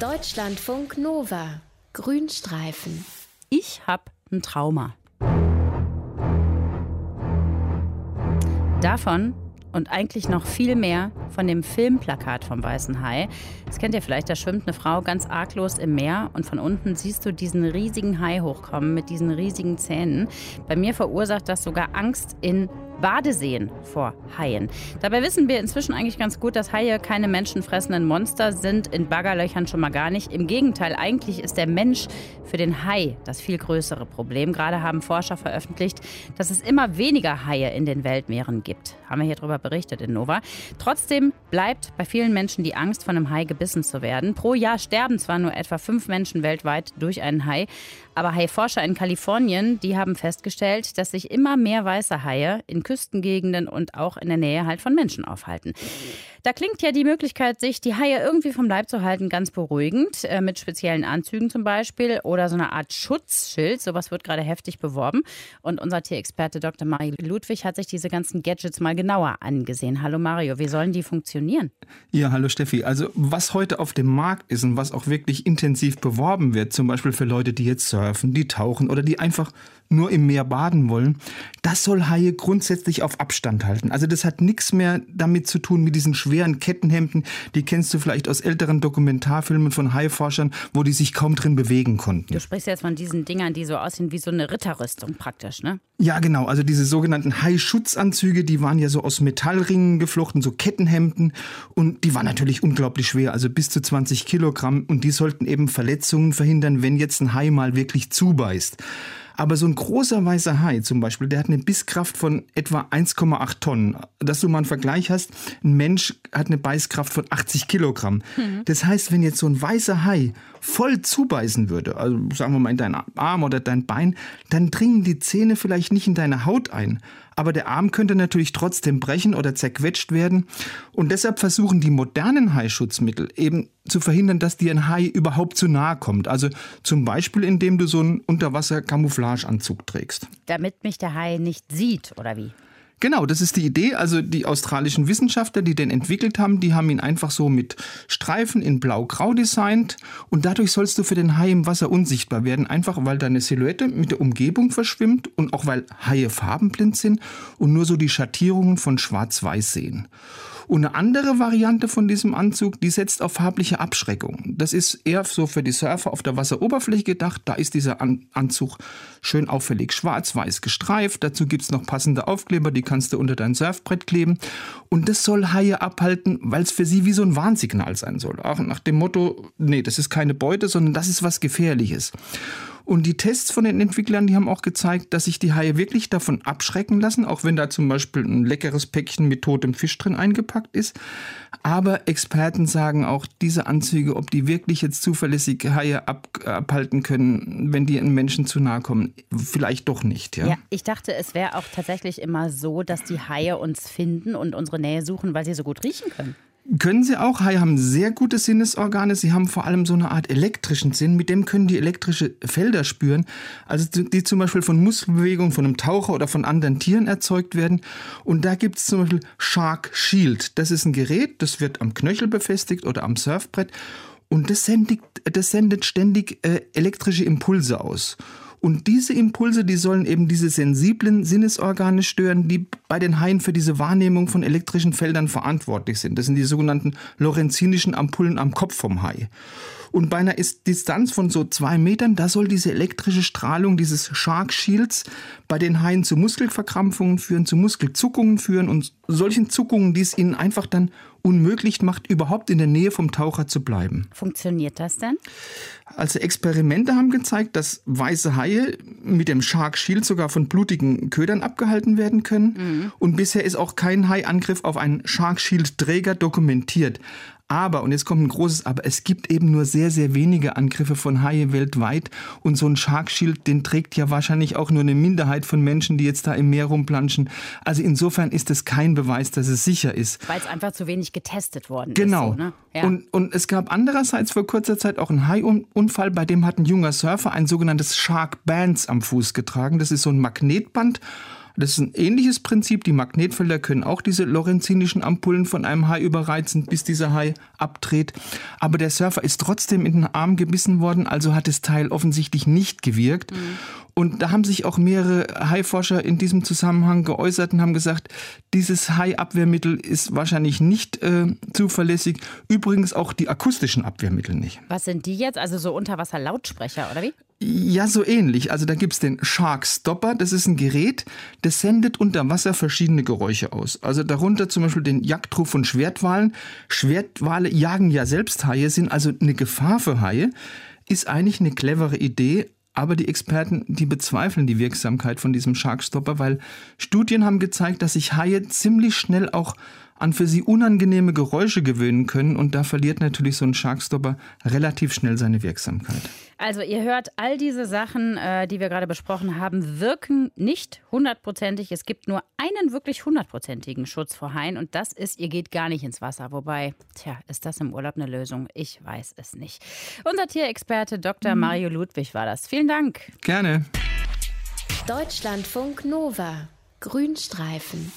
Deutschlandfunk Nova. Grünstreifen. Ich hab ein Trauma. Davon und eigentlich noch viel mehr von dem Filmplakat vom Weißen Hai. Das kennt ihr vielleicht, da schwimmt eine Frau ganz arglos im Meer und von unten siehst du diesen riesigen Hai hochkommen mit diesen riesigen Zähnen. Bei mir verursacht das sogar Angst in Badeseen vor Haien. Dabei wissen wir inzwischen eigentlich ganz gut, dass Haie keine menschenfressenden Monster sind, in Baggerlöchern schon mal gar nicht. Im Gegenteil, eigentlich ist der Mensch für den Hai das viel größere Problem. Gerade haben Forscher veröffentlicht, dass es immer weniger Haie in den Weltmeeren gibt. Haben wir hier drüber berichtet in Nova. Trotzdem bleibt bei vielen Menschen die Angst, von einem Hai gebissen zu werden. Pro Jahr sterben zwar nur etwa fünf Menschen weltweit durch einen Hai, aber Haiforscher in Kalifornien, die haben festgestellt, dass sich immer mehr weiße Haie in Küstengegenden und auch in der Nähe halt von Menschen aufhalten. Da klingt ja die Möglichkeit, sich die Haie irgendwie vom Leib zu halten, ganz beruhigend, äh, mit speziellen Anzügen zum Beispiel oder so eine Art Schutzschild. Sowas wird gerade heftig beworben. Und unser Tierexperte Dr. Mario Ludwig hat sich diese ganzen Gadgets mal genauer angesehen. Hallo Mario, wie sollen die funktionieren? Ja, hallo Steffi. Also was heute auf dem Markt ist und was auch wirklich intensiv beworben wird, zum Beispiel für Leute, die jetzt surfen, die tauchen oder die einfach nur im Meer baden wollen, das soll Haie grundsätzlich auf Abstand halten. Also das hat nichts mehr damit zu tun mit diesen schweren Kettenhemden, die kennst du vielleicht aus älteren Dokumentarfilmen von Haiforschern, wo die sich kaum drin bewegen konnten. Du sprichst jetzt von diesen Dingern, die so aussehen wie so eine Ritterrüstung praktisch, ne? Ja, genau. Also diese sogenannten Hai-Schutzanzüge, die waren ja so aus Metallringen geflochten, so Kettenhemden. Und die waren natürlich unglaublich schwer, also bis zu 20 Kilogramm. Und die sollten eben Verletzungen verhindern, wenn jetzt ein Hai mal wirklich zubeißt. Aber so ein großer weißer Hai zum Beispiel, der hat eine Bisskraft von etwa 1,8 Tonnen. Dass du mal einen Vergleich hast, ein Mensch hat eine Beißkraft von 80 Kilogramm. Mhm. Das heißt, wenn jetzt so ein weißer Hai voll zubeißen würde, also sagen wir mal in deinen Arm oder dein Bein, dann dringen die Zähne vielleicht nicht in deine Haut ein, aber der Arm könnte natürlich trotzdem brechen oder zerquetscht werden. Und deshalb versuchen die modernen Haischutzmittel eben zu verhindern, dass dir ein Hai überhaupt zu nahe kommt. Also zum Beispiel, indem du so einen Unterwasser-Camouflageanzug trägst. Damit mich der Hai nicht sieht, oder wie? Genau, das ist die Idee. Also die australischen Wissenschaftler, die den entwickelt haben, die haben ihn einfach so mit Streifen in blau-grau designt und dadurch sollst du für den Hai im Wasser unsichtbar werden, einfach weil deine Silhouette mit der Umgebung verschwimmt und auch weil Haie farbenblind sind und nur so die Schattierungen von schwarz-weiß sehen. Und eine andere Variante von diesem Anzug, die setzt auf farbliche Abschreckung. Das ist eher so für die Surfer auf der Wasseroberfläche gedacht. Da ist dieser An Anzug schön auffällig schwarz-weiß gestreift. Dazu gibt's noch passende Aufkleber, die kannst du unter dein Surfbrett kleben. Und das soll Haie abhalten, weil es für sie wie so ein Warnsignal sein soll. Auch nach dem Motto, nee, das ist keine Beute, sondern das ist was Gefährliches. Und die Tests von den Entwicklern, die haben auch gezeigt, dass sich die Haie wirklich davon abschrecken lassen, auch wenn da zum Beispiel ein leckeres Päckchen mit totem Fisch drin eingepackt ist. Aber Experten sagen auch, diese Anzüge, ob die wirklich jetzt zuverlässig Haie ab, abhalten können, wenn die einem Menschen zu nahe kommen, vielleicht doch nicht. Ja, ja ich dachte, es wäre auch tatsächlich immer so, dass die Haie uns finden und unsere Nähe suchen, weil sie so gut riechen können. Können sie auch. Haie haben sehr gute Sinnesorgane. Sie haben vor allem so eine Art elektrischen Sinn. Mit dem können die elektrische Felder spüren. Also die zum Beispiel von Muskelbewegungen von einem Taucher oder von anderen Tieren erzeugt werden. Und da gibt es zum Beispiel Shark Shield. Das ist ein Gerät, das wird am Knöchel befestigt oder am Surfbrett. Und das sendet, das sendet ständig äh, elektrische Impulse aus. Und diese Impulse, die sollen eben diese sensiblen Sinnesorgane stören, die bei den Haien für diese Wahrnehmung von elektrischen Feldern verantwortlich sind. Das sind die sogenannten lorenzinischen Ampullen am Kopf vom Hai. Und bei einer Distanz von so zwei Metern, da soll diese elektrische Strahlung dieses Shark Shields bei den Haien zu Muskelverkrampfungen führen, zu Muskelzuckungen führen und solchen Zuckungen, die es ihnen einfach dann unmöglich macht, überhaupt in der Nähe vom Taucher zu bleiben. Funktioniert das denn? Also Experimente haben gezeigt, dass weiße Haie mit dem Shark Shield sogar von blutigen Ködern abgehalten werden können. Mhm. Und bisher ist auch kein Haiangriff auf einen Shark Shield Träger dokumentiert. Aber, und jetzt kommt ein großes Aber, es gibt eben nur sehr, sehr wenige Angriffe von Haie weltweit. Und so ein Shark Shield, den trägt ja wahrscheinlich auch nur eine Minderheit von Menschen, die jetzt da im Meer rumplanschen. Also insofern ist es kein Beweis, dass es sicher ist. Weil es einfach zu wenig getestet worden genau. ist. Genau. So, ne? ja. und, und es gab andererseits vor kurzer Zeit auch einen Haiunfall, bei dem hat ein junger Surfer ein sogenanntes Shark Bands am Fuß getragen. Das ist so ein Magnetband Das ist ein ähnliches Prinzip. Die Magnetfelder können auch diese lorenzinischen Ampullen von einem Hai überreizen, bis dieser Hai abdreht. Aber der Surfer ist trotzdem in den Arm gebissen worden, also hat das Teil offensichtlich nicht gewirkt. Mhm. Und da haben sich auch mehrere Haiforscher in diesem Zusammenhang geäußert und haben gesagt, dieses Hai-Abwehrmittel ist wahrscheinlich nicht äh, zuverlässig. Übrigens auch die akustischen Abwehrmittel nicht. Was sind die jetzt? Also so Unterwasser-Lautsprecher oder wie? Ja, so ähnlich. Also da gibt es den Shark Stopper. Das ist ein Gerät, das sendet unter Wasser verschiedene Geräusche aus. Also darunter zum Beispiel den Jagdruf von Schwertwalen. Schwertwale jagen ja selbst Haie, sind also eine Gefahr für Haie. Ist eigentlich eine clevere Idee, aber die Experten, die bezweifeln die Wirksamkeit von diesem Shark Stopper, weil Studien haben gezeigt, dass sich Haie ziemlich schnell auch an für sie unangenehme Geräusche gewöhnen können und da verliert natürlich so ein Sharkstopper relativ schnell seine Wirksamkeit. Also ihr hört, all diese Sachen, äh, die wir gerade besprochen haben, wirken nicht hundertprozentig. Es gibt nur einen wirklich hundertprozentigen Schutz vor Haien und das ist, ihr geht gar nicht ins Wasser. Wobei, tja, ist das im Urlaub eine Lösung? Ich weiß es nicht. Unser Tierexperte Dr. Mhm. Mario Ludwig war das. Vielen Dank. Gerne. Deutschlandfunk Nova. Grünstreifen.